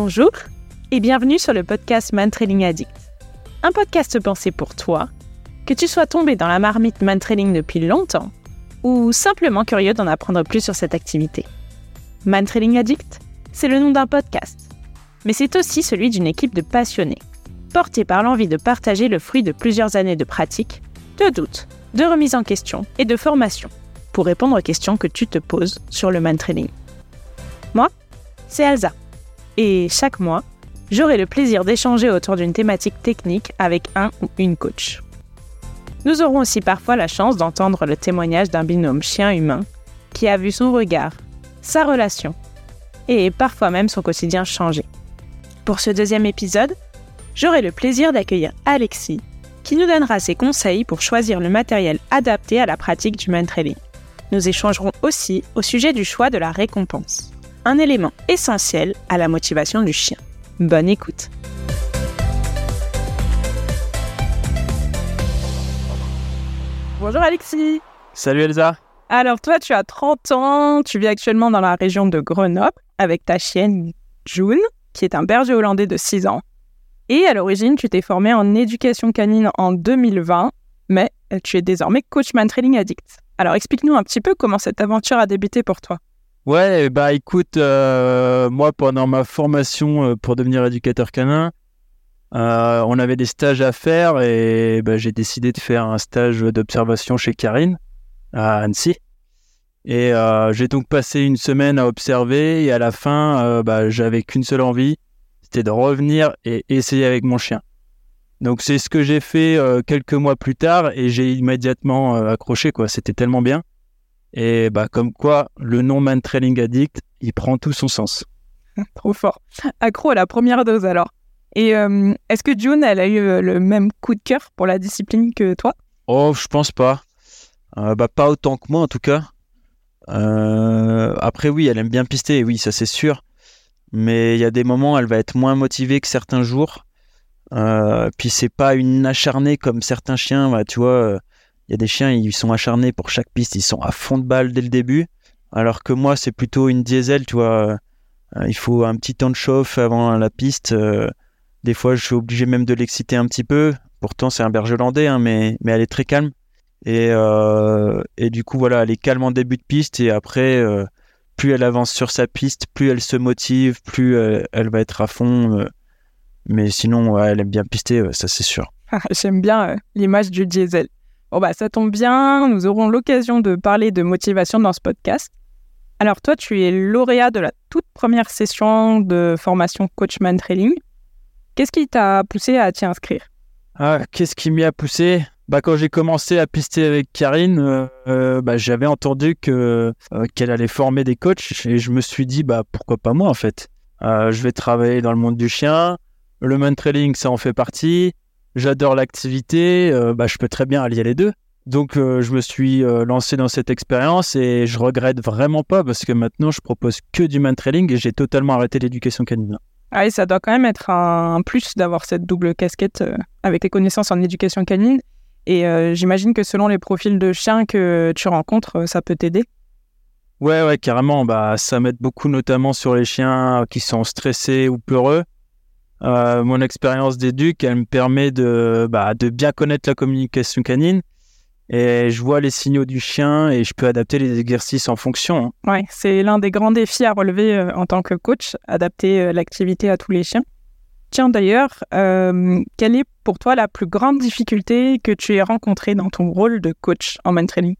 Bonjour et bienvenue sur le podcast Man Trailing Addict. Un podcast pensé pour toi, que tu sois tombé dans la marmite Man Trailing depuis longtemps ou simplement curieux d'en apprendre plus sur cette activité. Man Trailing Addict, c'est le nom d'un podcast, mais c'est aussi celui d'une équipe de passionnés, portés par l'envie de partager le fruit de plusieurs années de pratique, de doutes, de remise en question et de formation pour répondre aux questions que tu te poses sur le man training. Moi, c'est Elsa. Et chaque mois, j'aurai le plaisir d'échanger autour d'une thématique technique avec un ou une coach. Nous aurons aussi parfois la chance d'entendre le témoignage d'un binôme chien-humain qui a vu son regard, sa relation et parfois même son quotidien changer. Pour ce deuxième épisode, j'aurai le plaisir d'accueillir Alexis qui nous donnera ses conseils pour choisir le matériel adapté à la pratique du man trailing. Nous échangerons aussi au sujet du choix de la récompense, un élément essentiel à la motivation du chien. Bonne écoute. Bonjour Alexis. Salut Elsa. Alors toi, tu as 30 ans, tu vis actuellement dans la région de Grenoble avec ta chienne June, qui est un berger hollandais de 6 ans. Et à l'origine, tu t'es formé en éducation canine en 2020, mais tu es désormais coachman training addict. Alors explique-nous un petit peu comment cette aventure a débuté pour toi. Ouais, bah écoute, euh, moi pendant ma formation euh, pour devenir éducateur canin, euh, on avait des stages à faire et bah, j'ai décidé de faire un stage d'observation chez Karine à Annecy. Et j'ai donc passé une semaine à observer et à la fin, bah, j'avais qu'une seule envie, c'était de revenir et essayer avec mon chien. Donc c'est ce que j'ai fait quelques mois plus tard et j'ai immédiatement accroché quoi. C'était tellement bien. Et bah comme quoi le nom Man Trailing Addict, il prend tout son sens. Trop fort. Accro à la première dose alors. Et euh, est-ce que June, elle a eu euh, le même coup de cœur pour la discipline que toi? Oh, je pense pas. Euh, bah, pas autant que moi en tout cas. après, oui, elle aime bien pister, oui, ça c'est sûr. Mais il y a des moments, elle va être moins motivée que certains jours. puis c'est pas une acharnée comme certains chiens. Bah, tu vois, il y a des chiens, ils sont acharnés pour chaque piste, ils sont à fond de balle dès le début. Alors que moi, c'est plutôt une diesel, tu vois. il faut un petit temps de chauffe avant la piste. Des fois, je suis obligé même de l'exciter un petit peu. Pourtant, c'est un berger hollandais, hein, mais, mais elle est très calme. Et, euh, et du coup, voilà, elle est calme en début de piste. Et après, euh, plus elle avance sur sa piste, plus elle se motive, plus euh, elle va être à fond. mais sinon, elle aime bien pister, ça c'est sûr. J'aime bien l'image du diesel. Bon, bah, ça tombe bien. Nous aurons l'occasion de parler de motivation dans ce podcast. Alors, toi, tu es lauréat de la toute première session de formation Coachman Training. Qu'est-ce qui t'a poussé à t'y inscrire? Ah, Qu'est-ce qui m'y a poussé? Bah, Quand j'ai commencé à pister avec Karine, euh, euh, bah, j'avais entendu euh, qu'elle allait former des coachs et je me suis dit bah, pourquoi pas moi en fait? je vais travailler dans le monde du chien, le man trailing ça en fait partie, j'adore l'activité, bah, je peux très bien allier les deux. Donc je me suis lancé dans cette expérience et je regrette vraiment pas parce que maintenant je propose que du man trailing et j'ai totalement arrêté l'éducation canine. Ah oui, ça doit quand même être un plus d'avoir cette double casquette euh, avec tes connaissances en éducation canine. Et euh, j'imagine que selon les profils de chiens que tu rencontres, euh, ça peut t'aider. Ouais, ouais, carrément. Bah, ça m'aide beaucoup, notamment sur les chiens qui sont stressés ou peureux. Mon expérience d'éduc, elle me permet de, bah, de bien connaître la communication canine et je vois les signaux du chien et je peux adapter les exercices en fonction. Hein. Ouais, c'est l'un des grands défis à relever euh, en tant que coach, adapter euh, l'activité à tous les chiens. Tiens d'ailleurs, euh, quelle est pour toi la plus grande difficulté que tu aies rencontrée dans ton rôle de coach en man training?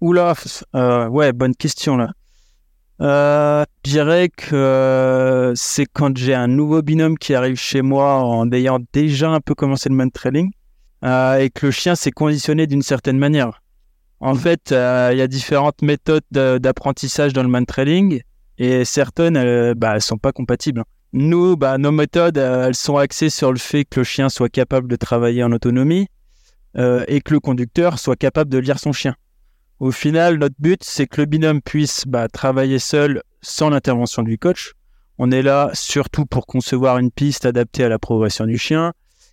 Oula, ouais, bonne question là. Je dirais que c'est quand j'ai un nouveau binôme qui arrive chez moi en ayant déjà un peu commencé le man training euh, et que le chien s'est conditionné d'une certaine manière. En fait, euh, il y a différentes méthodes d'apprentissage dans le man trailing et certaines, elles, bah, sont pas compatibles. Nous, bah, nos méthodes, elles sont axées sur le fait que le chien soit capable de travailler en autonomie euh, et que le conducteur soit capable de lire son chien. Au final, notre but, c'est que le binôme puisse bah, travailler seul sans l'intervention du coach. On est là surtout pour concevoir une piste adaptée à la progression du chien,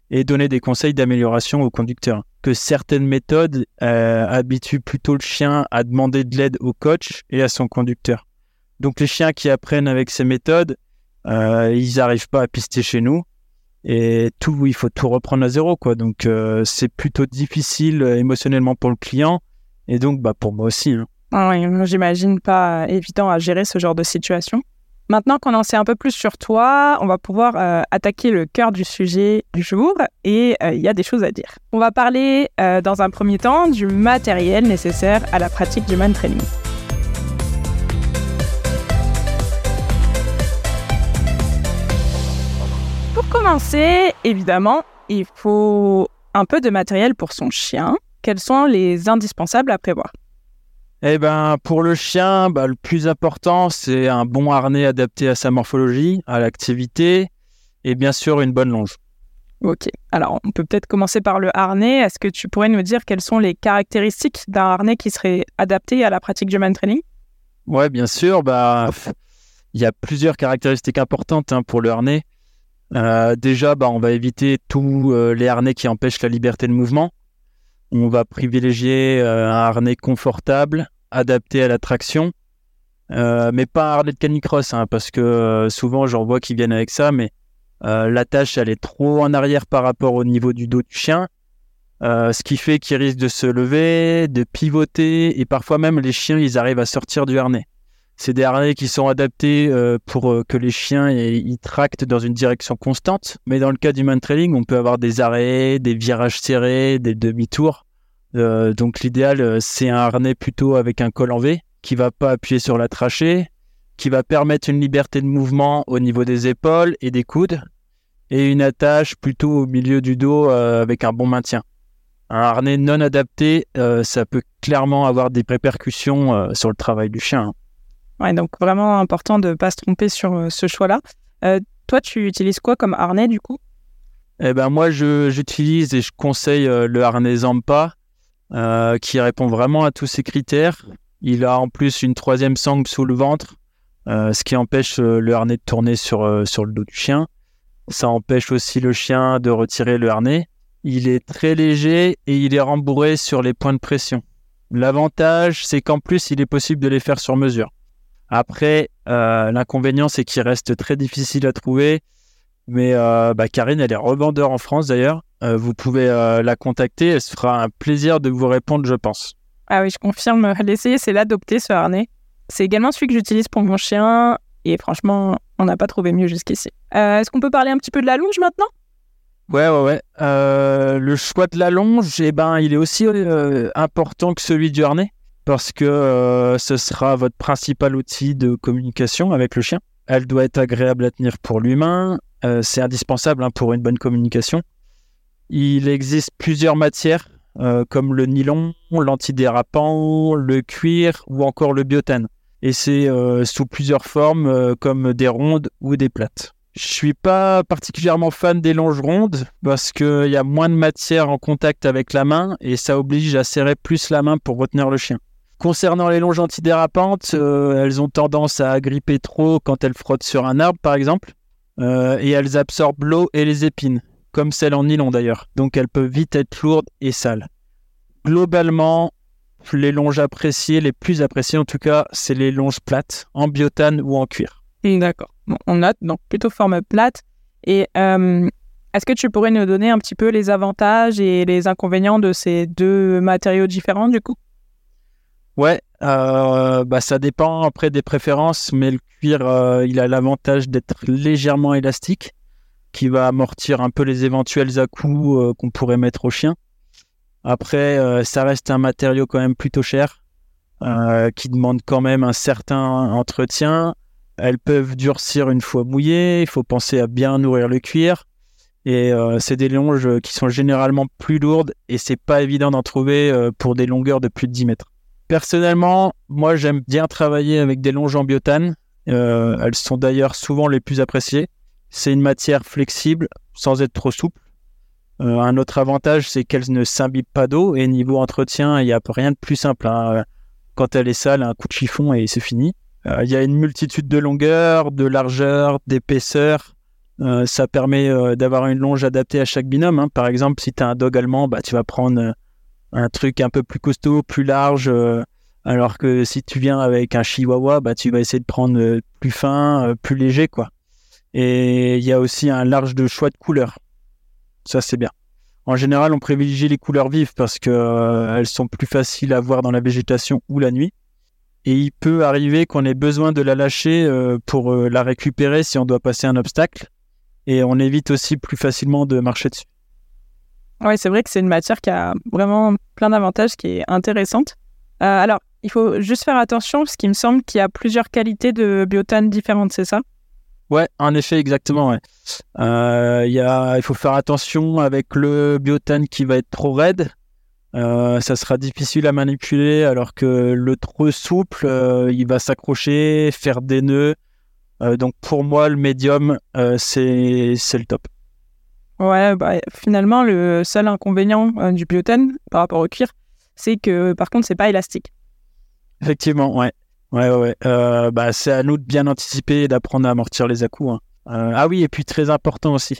et donner des conseils d'amélioration au conducteur. Que certaines méthodes euh, habituent plutôt le chien à demander de l'aide au coach et à son conducteur. Donc les chiens qui apprennent avec ces méthodes, ils n'arrivent pas à pister chez nous et tout, il faut tout reprendre à zéro. Donc, c'est plutôt difficile émotionnellement pour le client et donc, bah, pour moi aussi. Hein. Ah oui, j'imagine pas évident à gérer ce genre de situation. Maintenant qu'on en sait un peu plus sur toi, on va pouvoir euh, attaquer le cœur du sujet du jour et euh, il y a des choses à dire. On va parler euh, dans un premier temps du matériel nécessaire à la pratique du man training. Pour commencer, évidemment, il faut un peu de matériel pour son chien. Quels sont les indispensables à prévoir? Eh ben, pour le chien, bah, le plus important, c'est un bon harnais adapté à sa morphologie, à l'activité, et bien sûr une bonne longe. Ok. Alors, on peut peut-être commencer par le harnais. Est-ce que tu pourrais nous dire quelles sont les caractéristiques d'un harnais qui serait adapté à la pratique du man training? Ouais, bien sûr. Bah, il y a plusieurs caractéristiques importantes hein, pour le harnais. Euh, déjà, bah, on va éviter tous euh, les harnais qui empêchent la liberté de mouvement. On va privilégier euh, un harnais confortable, adapté à la traction, euh, mais pas un harnais de canicross, hein, parce que euh, souvent j'en vois qui viennent avec ça, mais la tâche elle est trop en arrière par rapport au niveau du dos du chien, ce qui fait qu'il risque de se lever, de pivoter, et parfois même les chiens ils arrivent à sortir du harnais. C'est des harnais qui sont adaptés pour que les chiens ils tractent dans une direction constante. Mais dans le cas du man trailing, on peut avoir des arrêts, des virages serrés, des demi-tours. Euh, donc l'idéal, euh, c'est un harnais plutôt avec un col en V qui va pas appuyer sur la trachée, qui va permettre une liberté de mouvement au niveau des épaules et des coudes, et une attache plutôt au milieu du dos euh, avec un bon maintien. Un harnais non adapté, ça peut clairement avoir des répercussions sur le travail du chien. Hein. Ouais, donc vraiment important de ne pas se tromper sur ce choix-là. toi, tu utilises quoi comme harnais du coup? Eh ben moi, j'utilise et je conseille le harnais Zampa euh, qui répond vraiment à tous ces critères. Il a en plus une troisième sangle sous le ventre, euh, ce qui empêche euh, le harnais de tourner sur, sur le dos du chien. Ça empêche aussi le chien de retirer le harnais. Il est très léger et il est rembourré sur les points de pression. L'avantage, c'est qu'en plus, il est possible de les faire sur mesure. Après, l'inconvénient, c'est qu'il reste très difficile à trouver. Mais bah, Karine, elle est revendeur en France d'ailleurs. Euh, vous pouvez euh, la contacter. Elle se fera un plaisir de vous répondre, je pense. Ah oui, je confirme. L'essayer, c'est l'adopter, ce harnais. C'est également celui que j'utilise pour mon chien. Et franchement, on n'a pas trouvé mieux jusqu'ici. Euh, est-ce qu'on peut parler un petit peu de la longe maintenant? Ouais, ouais, ouais. le choix de la longe, eh ben, il est aussi important que celui du harnais parce que ce sera votre principal outil de communication avec le chien. Elle doit être agréable à tenir pour l'humain. c'est indispensable hein, pour une bonne communication. Il existe plusieurs matières euh, comme le nylon, l'antidérapant, le cuir ou encore le biotane. Et c'est euh, sous plusieurs formes euh, comme des rondes ou des plates. Je suis pas particulièrement fan des longes rondes parce qu'il y a moins de matière en contact avec la main et ça oblige à serrer plus la main pour retenir le chien. Concernant les longes antidérapantes, elles ont tendance à gripper trop quand elles frottent sur un arbre par exemple et elles absorbent l'eau et les épines comme celle en nylon d'ailleurs. Donc elle peut vite être lourde et sale. Globalement, les longes appréciées, les plus appréciées en tout cas, c'est les longes plates, en biotane ou en cuir. D'accord. on note donc plutôt forme plate. Et euh, est-ce que tu pourrais nous donner un petit peu les avantages et les inconvénients de ces deux matériaux différents du coup? Ouais, euh, bah ça dépend après des préférences, mais le cuir, euh, il a l'avantage d'être légèrement élastique qui va amortir un peu les éventuels à-coups euh, qu'on pourrait mettre au chien. Après, euh, ça reste un matériau quand même plutôt cher, qui demande quand même un certain entretien. Elles peuvent durcir une fois mouillées, il faut penser à bien nourrir le cuir. Et c'est des longes qui sont généralement plus lourdes et c'est pas évident d'en trouver pour des longueurs de plus de 10 mètres. Personnellement, moi j'aime bien travailler avec des longes en biotane. elles sont d'ailleurs souvent les plus appréciées. C'est une matière flexible sans être trop souple. Euh, un autre avantage, c'est qu'elle ne s'imbibe pas d'eau et niveau entretien, il n'y a rien de plus simple. Hein. Quand elle est sale, un coup de chiffon et c'est fini. Euh, il y a une multitude de longueurs, de largeurs, d'épaisseur. Euh, ça permet d'avoir une longe adaptée à chaque binôme. Hein. Par exemple, si tu as un dog allemand, bah, tu vas prendre un truc un peu plus costaud, plus large. alors que si tu viens avec un chihuahua, bah, tu vas essayer de prendre plus fin, plus léger. quoi. Et il y a aussi un large de choix de couleurs. Ça, c'est bien. En général, on privilégie les couleurs vives parce que euh, elles sont plus faciles à voir dans la végétation ou la nuit. Et il peut arriver qu'on ait besoin de la lâcher euh, pour euh, la récupérer si on doit passer un obstacle. Et on évite aussi plus facilement de marcher dessus. Oui, c'est vrai que c'est une matière qui a vraiment plein d'avantages, qui est intéressante. alors, il faut juste faire attention parce qu'il me semble qu'il y a plusieurs qualités de biotane différentes, c'est ça? Ouais, en effet, exactement. Ouais. Euh, y a, il faut faire attention avec le biotane qui va être trop raide. Euh, ça sera difficile à manipuler, alors que le trop souple, euh, il va s'accrocher, faire des nœuds. Euh, donc pour moi, le médium, c'est le top. Ouais, bah, finalement, le seul inconvénient du biotane par rapport au cuir, c'est que par contre, c'est pas élastique. Effectivement, ouais. Ouais, ouais. Euh, bah, c'est à nous de bien anticiper et d'apprendre à amortir les à-coups. Hein. Euh, ah oui, et puis très important aussi.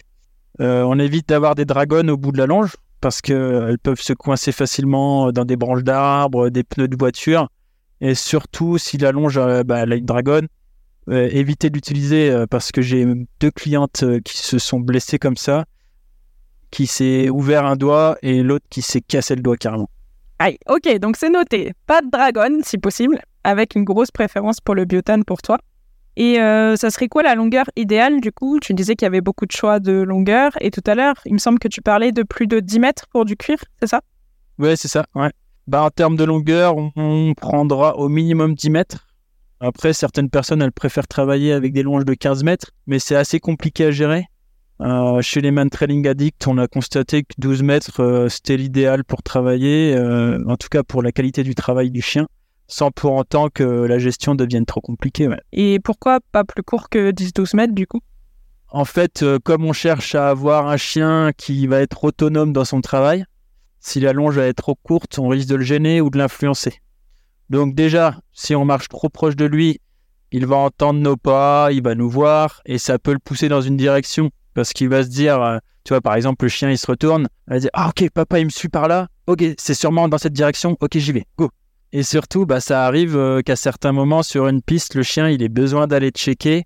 Euh, on évite d'avoir des dragons au bout de la longe parce qu'elles peuvent se coincer facilement dans des branches d'arbres, des pneus de voiture. Et surtout, si la longe bah, a une dragonne, évitez d'utiliser parce que j'ai deux clientes qui se sont blessées comme ça, qui s'est ouvert un doigt et l'autre qui s'est cassé le doigt carrément. Aïe, ok, donc c'est noté. Pas de dragon si possible avec une grosse préférence pour le biotane pour toi. Et euh, ça serait quoi la longueur idéale du coup? Tu disais qu'il y avait beaucoup de choix de longueur et tout à l'heure, il me semble que tu parlais de plus de 10 mètres pour du cuir, c'est ça? Ouais, c'est ça, ouais. Bah, en termes de longueur, on prendra au minimum 10 mètres. Après, certaines personnes, elles préfèrent travailler avec des longes de 15 mètres, mais c'est assez compliqué à gérer. Euh, chez les man trailing addicts, on a constaté que 12 mètres, euh, c'était l'idéal pour travailler, en tout cas pour la qualité du travail du chien sans pour autant que la gestion devienne trop compliquée. Et pourquoi pas plus court que 10-12 mètres du coup? En fait, euh, comme on cherche à avoir un chien qui va être autonome dans son travail, si la longe va être trop courte, on risque de le gêner ou de l'influencer. Donc déjà, si on marche trop proche de lui, il va entendre nos pas, il va nous voir et ça peut le pousser dans une direction parce qu'il va se dire, euh, tu vois, par exemple, le chien il se retourne, il va dire, ah ok, papa il me suit par là, ok, c'est sûrement dans cette direction, ok, j'y vais, go. Et surtout, bah, ça arrive euh, qu'à certains moments sur une piste, le chien, il ait besoin d'aller checker,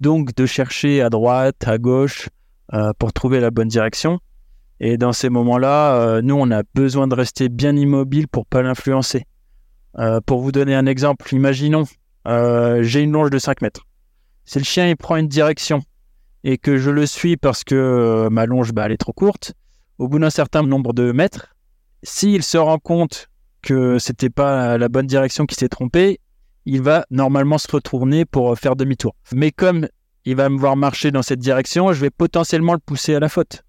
donc de chercher à droite, à gauche, euh, pour trouver la bonne direction. Et dans ces moments-là, nous, on a besoin de rester bien immobile pour pas l'influencer. pour vous donner un exemple, imaginons, j'ai une longe de 5 mètres. Si le chien il prend une direction et que je le suis parce que ma longe bah, elle est trop courte, au bout d'un certain nombre de mètres, s'il se rend compte que c'était pas la bonne direction qui s'est trompé, il va normalement se retourner pour faire demi-tour. Mais comme il va me voir marcher dans cette direction, je vais potentiellement le pousser à la faute.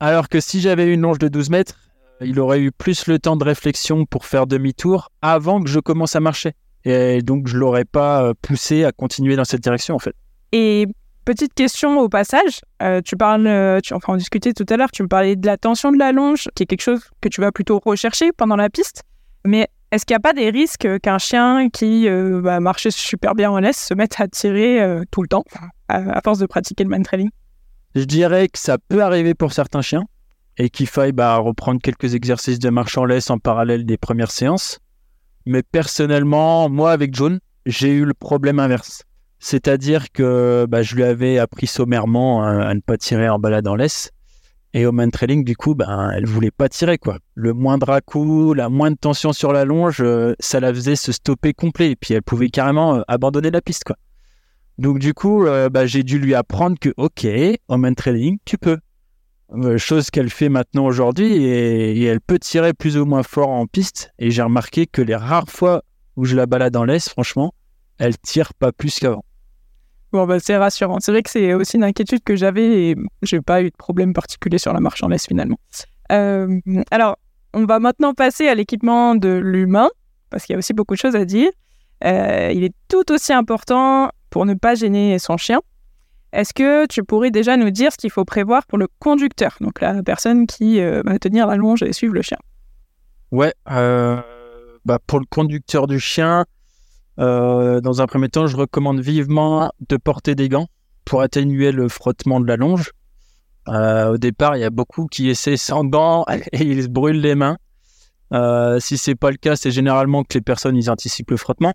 Alors que si j'avais une longe de 12 mètres, euh, il aurait eu plus le temps de réflexion pour faire demi-tour avant que je commence à marcher. Et donc je l'aurais pas euh, poussé à continuer dans cette direction en fait. Et petite question au passage, euh, tu parles, tu, enfin on discutait tout à l'heure, tu me parlais de la tension de la longe, qui est quelque chose que tu vas plutôt rechercher pendant la piste. Mais est-ce qu'il n'y a pas des risques qu'un chien qui euh, va marcher super bien en laisse se mette à tirer euh, tout le temps, à, force de pratiquer le man trailing Je dirais que ça peut arriver pour certains chiens et qu'il faille bah, reprendre quelques exercices de marche en laisse en parallèle des premières séances. Mais personnellement, moi avec John, j'ai eu le problème inverse. C'est-à-dire que bah, je lui avais appris sommairement à ne pas tirer en balade en laisse. Et au man trailing, du coup, ben, elle voulait pas tirer, quoi. Le moindre à-coup, la moindre tension sur la longe, euh, ça la faisait se stopper complet. Et puis, elle pouvait carrément euh, abandonner la piste. Donc, du coup, euh, bah, j'ai dû lui apprendre que, OK, au man trailing, tu peux. chose qu'elle fait maintenant aujourd'hui et, et, elle peut tirer plus ou moins fort en piste. Et j'ai remarqué que les rares fois où je la balade en laisse, franchement, elle tire pas plus qu'avant. Bon, bah, c'est rassurant. C'est vrai que c'est aussi une inquiétude que j'avais et j'ai pas eu de problème particulier sur la laisse finalement. Euh, alors, on va maintenant passer à l'équipement de l'humain parce qu'il y a aussi beaucoup de choses à dire. Euh, il est tout aussi important pour ne pas gêner son chien. Est-ce que tu pourrais déjà nous dire ce qu'il faut prévoir pour le conducteur, donc la personne qui euh, va tenir la longe et suivre le chien? Ouais, bah pour le conducteur du chien, dans un premier temps, je recommande vivement de porter des gants pour atténuer le frottement de la longe. Euh, au départ, il y a beaucoup qui essaient sans gants et ils se brûlent les mains. Euh, si c'est pas le cas, c'est généralement que les personnes ils anticipent le frottement,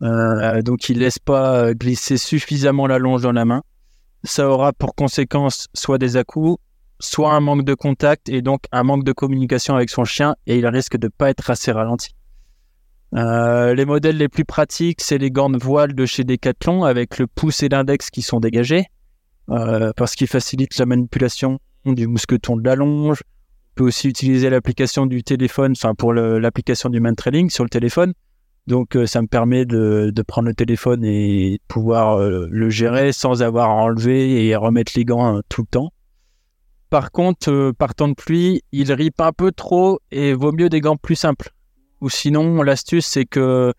donc ils laissent pas glisser suffisamment la longe dans la main. ça aura pour conséquence soit des à-coups, soit un manque de contact et donc un manque de communication avec son chien et il risque de pas être assez ralenti. Euh, les modèles les plus pratiques, c'est les gants de voile de chez Decathlon avec le pouce et l'index qui sont dégagés euh, parce qu'ils facilitent la manipulation du mousqueton de la longe. On peut aussi utiliser l'application du téléphone, enfin pour l'application du man trailing sur le téléphone. Donc euh, ça me permet de, prendre le téléphone et pouvoir le gérer sans avoir à enlever et remettre les gants tout le temps. Par contre, par temps de pluie, il rip un peu trop et vaut mieux des gants plus simples. Ou sinon, l'astuce, c'est que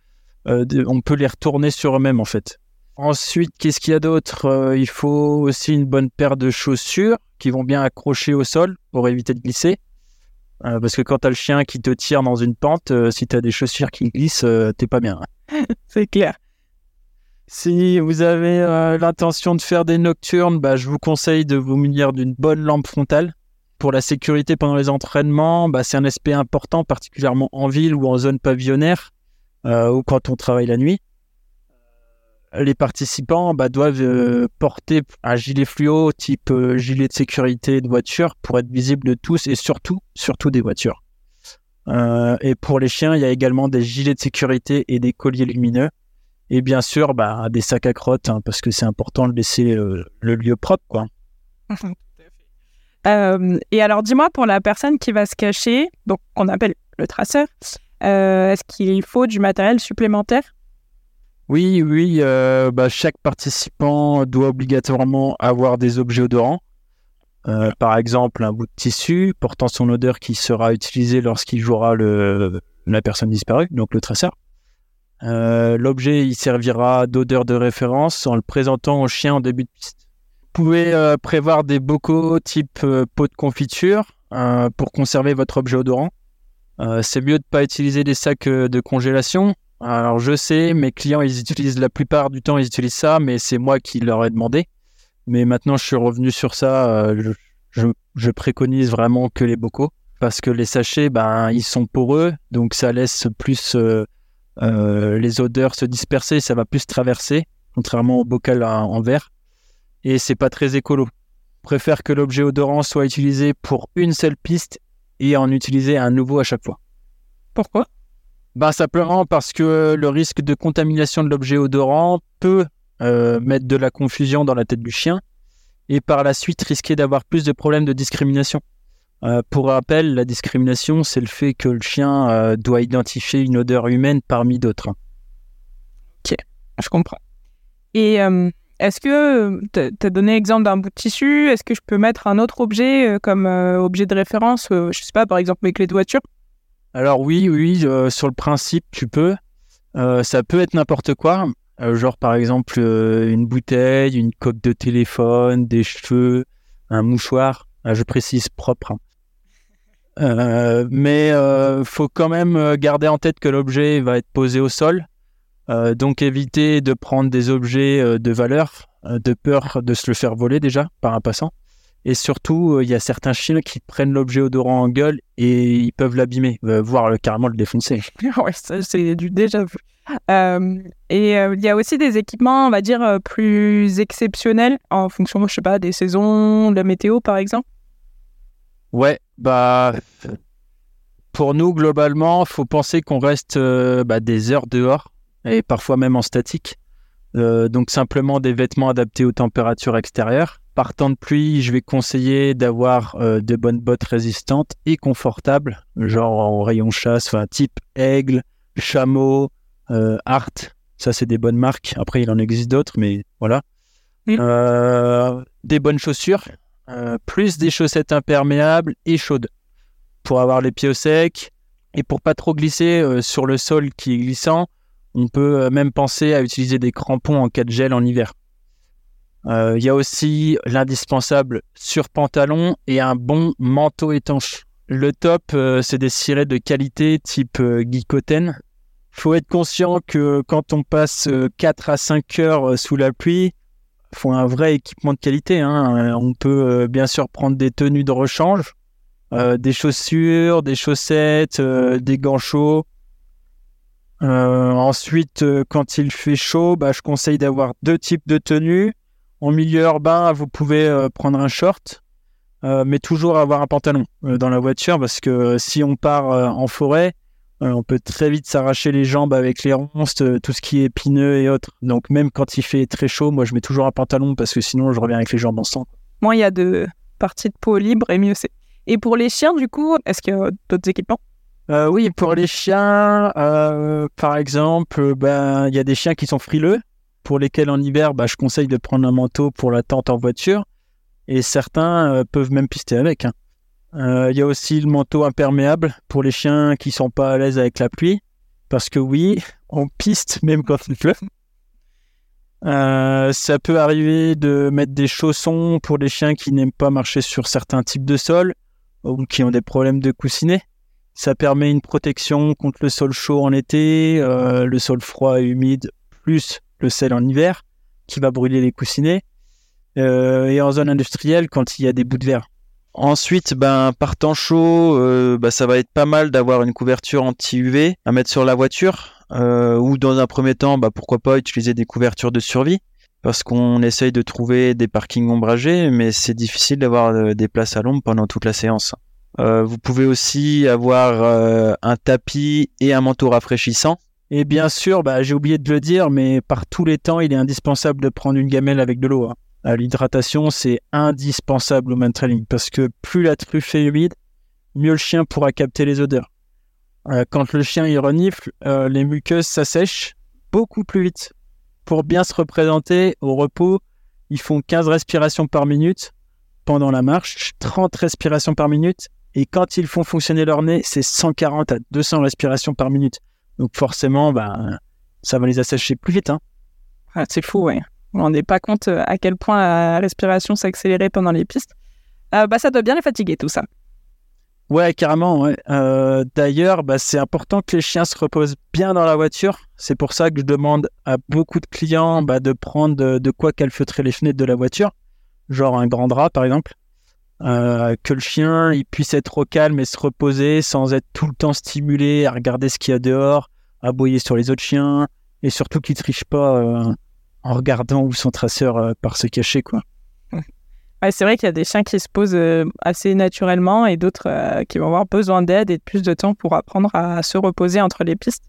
euh, on peut les retourner sur eux-mêmes en fait. Ensuite, qu'est-ce qu'il y a d'autre euh, Il faut aussi une bonne paire de chaussures qui vont bien accrocher au sol pour éviter de glisser. parce que quand tu as le chien qui te tire dans une pente, si tu as des chaussures qui glissent, t'es pas bien. c'est clair. Si vous avez euh, l'intention de faire des nocturnes, bah, je vous conseille de vous munir d'une bonne lampe frontale. Pour la sécurité pendant les entraînements, bah, c'est un aspect important, particulièrement en ville ou en zone pavillonnaire euh, ou quand on travaille la nuit. Les participants bah, doivent euh, porter un gilet fluo type gilet de sécurité de voiture pour être visible de tous et surtout, surtout des voitures. et pour les chiens, il y a également des gilets de sécurité et des colliers lumineux. Et bien sûr, bah, des sacs à crottes, hein, parce que c'est important de laisser euh, le lieu propre. Quoi. euh, et alors, dis-moi, pour la personne qui va se cacher, donc qu'on appelle le traceur, euh, est-ce qu'il faut du matériel supplémentaire? Oui, oui. Euh, bah, chaque participant doit obligatoirement avoir des objets odorants. par exemple, un bout de tissu portant son odeur qui sera utilisé lorsqu'il jouera le, la personne disparue, donc le traceur. L'objet il servira d'odeur de référence en le présentant au chien en début de piste. Vous pouvez euh, prévoir des bocaux type euh, pot de confiture pour conserver votre objet odorant. c'est mieux de ne pas utiliser des sacs de congélation. Alors je sais, mes clients ils utilisent la plupart du temps ils utilisent ça, mais c'est moi qui leur ai demandé. Mais maintenant je suis revenu sur ça, je, je, préconise vraiment que les bocaux parce que les sachets ben ils sont poreux, donc ça laisse plus euh, les odeurs se disperser, ça va plus traverser, contrairement au bocal en verre. Et c'est pas très écolo. Je préfère que l'objet odorant soit utilisé pour une seule piste et en utiliser un nouveau à chaque fois. Pourquoi? Bah, Simplement parce que le risque de contamination de l'objet odorant peut euh, mettre de la confusion dans la tête du chien et par la suite risquer d'avoir plus de problèmes de discrimination. Euh, pour rappel, la discrimination, c'est le fait que le chien euh, doit identifier une odeur humaine parmi d'autres. Ok, je comprends. Et est-ce que tu as donné l'exemple d'un bout de tissu? Est-ce que je peux mettre un autre objet comme objet de référence Je sais pas, par exemple mes clés de voiture? Alors oui, oui, sur le principe, tu peux. ça peut être n'importe quoi. genre par exemple une bouteille, une coque de téléphone, des cheveux, un mouchoir. je précise propre. Hein. Euh, mais euh, faut quand même euh, garder en tête que l'objet va être posé au sol. Euh, donc éviter de prendre des objets euh, de valeur, de peur de se le faire voler déjà par un passant. Et surtout, il y a certains chiens qui prennent l'objet odorant en gueule et ils peuvent l'abîmer, voire carrément le défoncer. ouais, ça c'est du déjà vu. et il y a aussi des équipements, on va dire, plus exceptionnels en fonction, je sais pas, des saisons, de la météo par exemple. Ouais, bah, pour nous, globalement, faut penser qu'on reste euh, bah, des heures dehors et parfois même en statique. Euh, donc, simplement des vêtements adaptés aux températures extérieures. Par temps de pluie, je vais conseiller d'avoir euh, de bonnes bottes résistantes et confortables, genre en rayon chasse, enfin, type aigle, chameau, art. Ça, c'est des bonnes marques. Après, il en existe d'autres, mais voilà. des bonnes chaussures, euh, plus des chaussettes imperméables et chaudes pour avoir les pieds au sec et pour pas trop glisser euh, sur le sol qui est glissant. On peut euh, même penser à utiliser des crampons en cas de gel en hiver. Il y a aussi l'indispensable sur-pantalon et un bon manteau étanche. Le top, c'est des cirés de qualité type Guicoten. Faut être conscient que quand on passe 4 à 5 heures sous la pluie, faut un vrai équipement de qualité. Hein. On peut euh, bien sûr prendre des tenues de rechange, euh, des chaussures, des chaussettes, euh, des gants chauds. Ensuite, quand il fait chaud, bah, je conseille d'avoir deux types de tenues. En milieu urbain, vous pouvez euh, prendre un short, euh, mais toujours avoir un pantalon euh, dans la voiture parce que si on part en forêt, on peut très vite s'arracher les jambes avec les ronces, tout ce qui est épineux et autres. Donc même quand il fait très chaud, moi je mets toujours un pantalon parce que sinon je reviens avec les jambes en sang. Moins il y a de parties de peau libre et mieux c'est. Et pour les chiens, du coup, est-ce qu'il y a d'autres équipements? Oui, pour les chiens, par exemple, ben, il y a des chiens qui sont frileux pour lesquels en hiver, bah, je conseille de prendre un manteau pour la tente en voiture. Et certains euh, peuvent même pister avec. Hein. Euh, il y a aussi le manteau imperméable pour les chiens qui sont pas à l'aise avec la pluie. Parce que oui, on piste même quand il pleut. Euh, ça peut arriver de mettre des chaussons pour les chiens qui n'aiment pas marcher sur certains types de sols ou qui ont des problèmes de coussinet. Ça permet une protection contre le sol chaud en été, le sol froid et humide, plus le sel en hiver, qui va brûler les coussinets, euh, et en zone industrielle quand il y a des bouts de verre. Ensuite, ben, par temps chaud, euh, ben, ça va être pas mal d'avoir une couverture anti-UV à mettre sur la voiture, euh, ou dans un premier temps, ben, pourquoi pas utiliser des couvertures de survie, parce qu'on essaye de trouver des parkings ombragés, mais c'est difficile d'avoir des places à l'ombre pendant toute la séance. Vous pouvez aussi avoir un tapis et un manteau rafraîchissant et bien sûr, bah, j'ai oublié de le dire, mais par tous les temps, il est indispensable de prendre une gamelle avec de l'eau. Hein. Euh, l'hydratation, c'est indispensable au man training parce que plus la truffe est humide, mieux le chien pourra capter les odeurs. Euh, quand le chien il renifle, euh, les muqueuses s'assèchent beaucoup plus vite. Pour bien se représenter au repos, ils font 15 respirations par minute pendant la marche, 30 respirations par minute, et quand ils font fonctionner leur nez, c'est 140 à 200 respirations par minute. Donc forcément, bah, ça va les assécher plus vite. Hein. Ah, c'est fou, ouais. On n'est pas compte euh, à quel point la respiration s'accélérait pendant les pistes. Euh, bah, ça doit bien les fatiguer, tout ça. Ouais, carrément. Ouais. Euh, d'ailleurs, bah, c'est important que les chiens se reposent bien dans la voiture. C'est pour ça que je demande à beaucoup de clients bah, de prendre de, quoi calfeutrer les fenêtres de la voiture, genre un grand drap par exemple. Euh, que le chien il puisse être au calme et se reposer sans être tout le temps stimulé à regarder ce qu'il y a dehors, à aboyer sur les autres chiens et surtout qu'il triche pas euh, en regardant où son traceur euh, se cacher quoi. C'est vrai qu'il y a des chiens qui se posent assez naturellement et d'autres qui vont avoir besoin d'aide et de plus de temps pour apprendre à se reposer entre les pistes.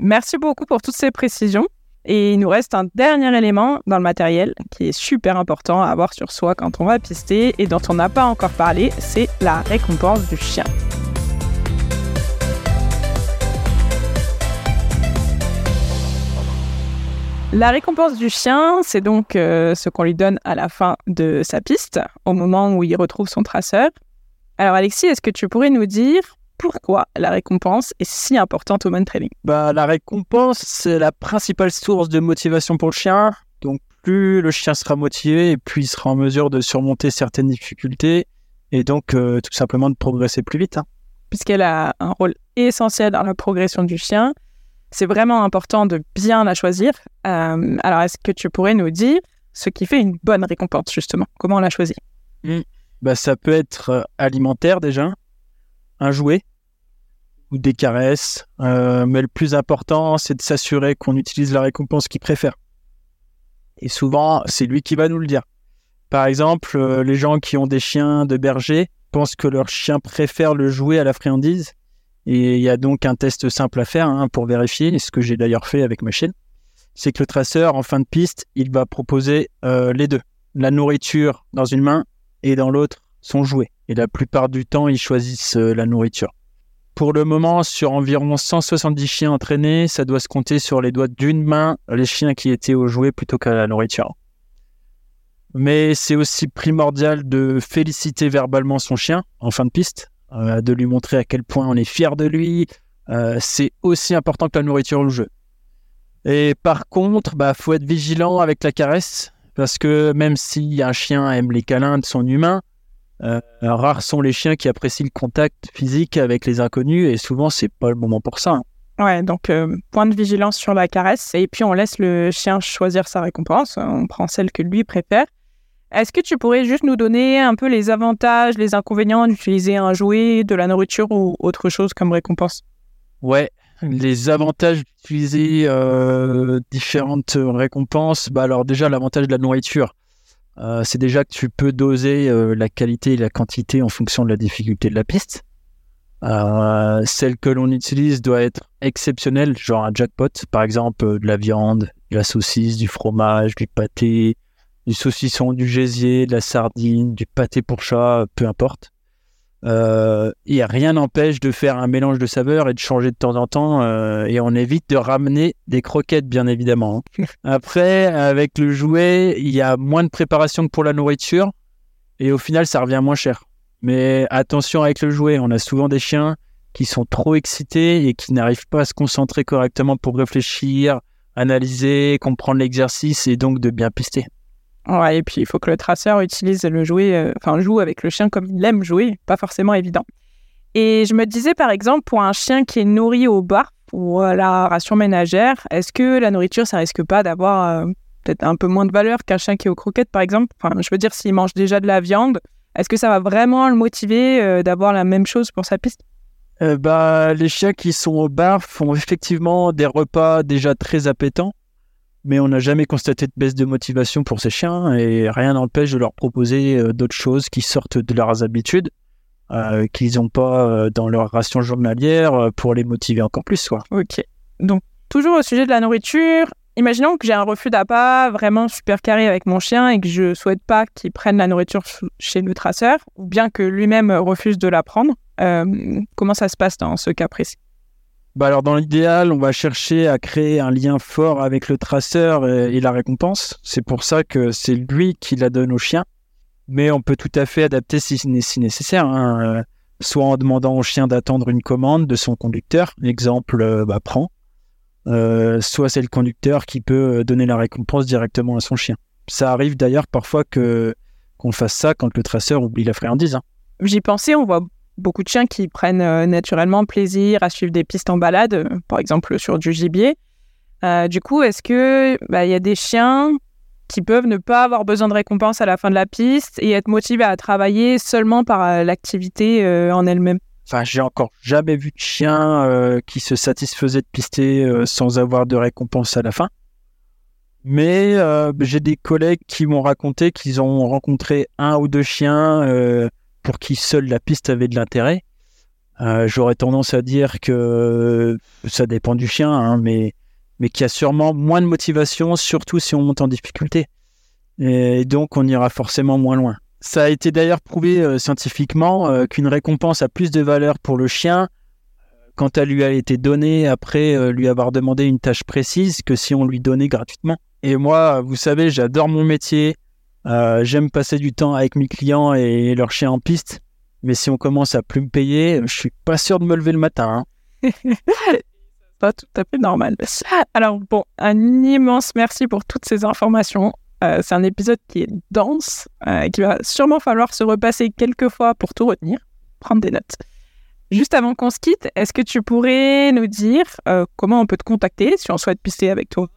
Merci beaucoup pour toutes ces précisions. Et il nous reste un dernier élément dans le matériel qui est super important à avoir sur soi quand on va pister et dont on n'a pas encore parlé, c'est la récompense du chien. La récompense du chien, c'est donc euh, ce qu'on lui donne à la fin de sa piste, au moment où il retrouve son traceur. Alors Alexis, est-ce que tu pourrais nous dire pourquoi la récompense est si importante au man training bah, La récompense, c'est la principale source de motivation pour le chien. Donc, plus le chien sera motivé, et plus il sera en mesure de surmonter certaines difficultés et donc euh, tout simplement de progresser plus vite. Hein. Puisqu'elle a un rôle essentiel dans la progression du chien, c'est vraiment important de bien la choisir. Euh, alors, est-ce que tu pourrais nous dire ce qui fait une bonne récompense, justement? Comment on la choisit? Mmh. bah, Ça peut être euh, alimentaire déjà, un jouet ou des caresses. Euh, mais le plus important, c'est de s'assurer qu'on utilise la récompense qu'il préfère. Et souvent, c'est lui qui va nous le dire. Par exemple, euh, les gens qui ont des chiens de berger pensent que leur chien préfère le jouet à la friandise. Et il y a donc un test simple à faire hein, pour vérifier, ce que j'ai d'ailleurs fait avec ma chienne. C'est que le traceur, en fin de piste, il va proposer euh, les deux. La nourriture dans une main et dans l'autre, son jouet. Et la plupart du temps, ils choisissent la nourriture. Pour le moment, sur environ 170 chiens entraînés, ça doit se compter sur les doigts d'une main les chiens qui étaient au jouet plutôt qu'à la nourriture. Mais c'est aussi primordial de féliciter verbalement son chien en fin de piste, euh, de lui montrer à quel point on est fier de lui. Euh, c'est aussi important que la nourriture ou le jeu. Et par contre, bah faut être vigilant avec la caresse parce que même si un chien aime les câlins de son humain, euh, rares sont les chiens qui apprécient le contact physique avec les inconnus et souvent c'est pas le moment pour ça. Hein. Ouais, donc euh, point de vigilance sur la caresse et puis on laisse le chien choisir sa récompense, on prend celle que lui préfère. Est-ce que tu pourrais juste nous donner un peu les avantages, les inconvénients d'utiliser un jouet, de la nourriture ou autre chose comme récompense? Ouais, les avantages d'utiliser euh, différentes récompenses, bah alors déjà l'avantage de la nourriture, euh, c'est déjà que tu peux doser euh, la qualité et la quantité en fonction de la difficulté de la piste. Euh, celle que l'on utilise doit être exceptionnelle, genre un jackpot, par exemple de la viande, de la saucisse, du fromage, du pâté, du saucisson, du gésier, de la sardine, du pâté pour chat, peu importe. Euh, et rien n'empêche de faire un mélange de saveurs et de changer de temps en temps. euh, et on évite de ramener des croquettes, bien évidemment. hein. Après, avec le jouet, il y a moins de préparation que pour la nourriture. Et au final, ça revient moins cher. Mais attention avec le jouet, on a souvent des chiens qui sont trop excités et qui n'arrivent pas à se concentrer correctement pour réfléchir, analyser, comprendre l'exercice et donc de bien pister. Et puis il faut que le traceur utilise le jouet, euh, enfin joue avec le chien comme il aime jouer, pas forcément évident. Et je me disais par exemple, pour un chien qui est nourri au bar ou à la ration ménagère, est-ce que la nourriture, ça risque pas d'avoir euh, peut-être un peu moins de valeur qu'un chien qui est aux croquettes par exemple? Enfin, je veux dire, s'il mange déjà de la viande, est-ce que ça va vraiment le motiver euh, d'avoir la même chose pour sa piste? Bah, les chiens qui sont au bar font effectivement des repas déjà très appétants, mais on n'a jamais constaté de baisse de motivation pour ces chiens et rien n'empêche de leur proposer euh, d'autres choses qui sortent de leurs habitudes, euh, qu'ils n'ont pas euh, dans leur ration journalière pour les motiver encore plus. Quoi. Ok. Donc, toujours au sujet de la nourriture, imaginons que j'ai un refus d'appât vraiment super carré avec mon chien et que je souhaite pas qu'il prenne la nourriture ch- chez le traceur, ou bien que lui-même refuse de la prendre. Comment ça se passe dans ce cas précis? Bah alors dans l'idéal, on va chercher à créer un lien fort avec le traceur et, la récompense. C'est pour ça que c'est lui qui la donne au chien. Mais on peut tout à fait adapter si, si nécessaire. hein. Euh, Soit en demandant au chien d'attendre une commande de son conducteur, exemple, euh, bah, prends. Euh, soit c'est le conducteur qui peut donner la récompense directement à son chien. Ça arrive d'ailleurs parfois que qu'on fasse ça quand le traceur oublie la friandise. hein. J'y pensais, on voit beaucoup de chiens qui prennent euh, naturellement plaisir à suivre des pistes en balade, euh, par exemple sur du gibier. Euh, du coup, est-ce que bah, il y a des chiens qui peuvent ne pas avoir besoin de récompense à la fin de la piste et être motivés à travailler seulement par l'activité en elle-même? Enfin, j'ai encore jamais vu de chien qui se satisfaisait de pister sans avoir de récompense à la fin. Mais j'ai des collègues qui m'ont raconté qu'ils ont rencontré un ou deux chiens pour qui seule la piste avait de l'intérêt. Euh, J'aurais tendance à dire que ça dépend du chien, hein, mais, mais qu'il y a sûrement moins de motivation, surtout si on monte en difficulté. Et donc, on ira forcément moins loin. Ça a été d'ailleurs prouvé euh, scientifiquement euh, qu'une récompense a plus de valeur pour le chien quand elle lui a été donnée après lui avoir demandé une tâche précise que si on lui donnait gratuitement. Et moi, vous savez, j'adore mon métier. Euh, J'aime passer du temps avec mes clients et leurs chiens en piste. Mais si on commence à plus me payer, je suis pas sûr de me lever le matin. hein. pas tout à fait normal. Alors bon, un immense merci pour toutes ces informations. Euh, c'est un épisode qui est dense, euh, qu'il va sûrement falloir se repasser quelques fois pour tout retenir, prendre des notes. Juste avant qu'on se quitte, est-ce que tu pourrais nous dire euh, comment on peut te contacter si on souhaite pister avec toi?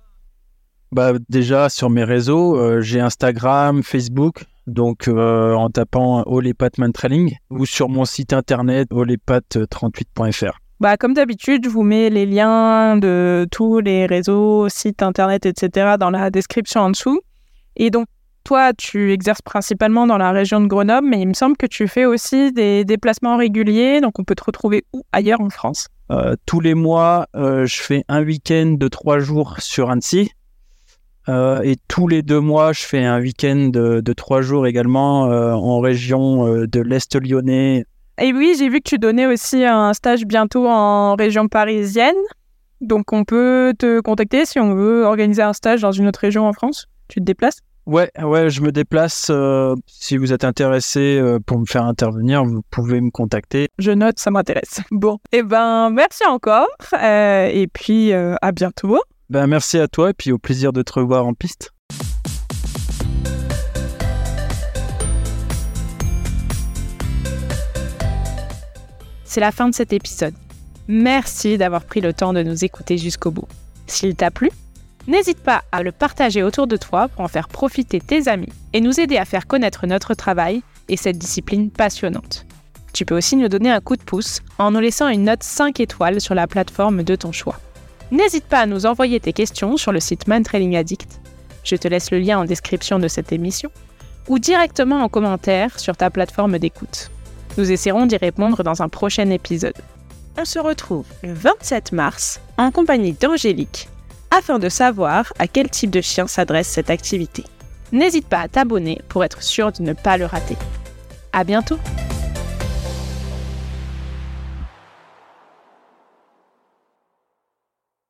Bah déjà sur mes réseaux, euh, j'ai Instagram, Facebook, donc euh, en tapant Olepatman Trailing ou sur mon site internet olepat38.fr. Bah, comme d'habitude, je vous mets les liens de tous les réseaux, sites internet, etc. dans la description en dessous. Et donc, toi, tu exerces principalement dans la région de Grenoble, mais il me semble que tu fais aussi des déplacements réguliers, donc on peut te retrouver où? Ailleurs en France? Euh, tous les mois, euh, je fais un week-end de trois jours sur Annecy. Euh, et tous les deux mois, je fais un week-end de, de trois jours également euh, en région euh, de l'Est lyonnais. Et oui, j'ai vu que tu donnais aussi un stage bientôt en région parisienne. Donc, on peut te contacter si on veut organiser un stage dans une autre région en France. Tu te déplaces? Ouais, ouais, je me déplace. si vous êtes intéressé pour me faire intervenir, vous pouvez me contacter. Je note, ça m'intéresse. Bon, eh ben, merci encore. et puis, à bientôt. Ben, merci à toi et au plaisir de te revoir en piste. C'est la fin de cet épisode. Merci d'avoir pris le temps de nous écouter jusqu'au bout. S'il t'a plu, n'hésite pas à le partager autour de toi pour en faire profiter tes amis et nous aider à faire connaître notre travail et cette discipline passionnante. Tu Tu peux aussi nous donner un coup de pouce en nous laissant une note 5 étoiles sur la plateforme de ton choix. N'hésite pas à nous envoyer tes questions sur le site Mantrailing Addict. Je te laisse le lien en description de cette émission ou directement en commentaire sur ta plateforme d'écoute. Nous essaierons d'y répondre dans un prochain épisode. On se retrouve le 27 mars en compagnie d'Angélique afin de savoir à quel type de chien s'adresse cette activité. N'hésite pas à t'abonner pour être sûr de ne pas le rater. À bientôt!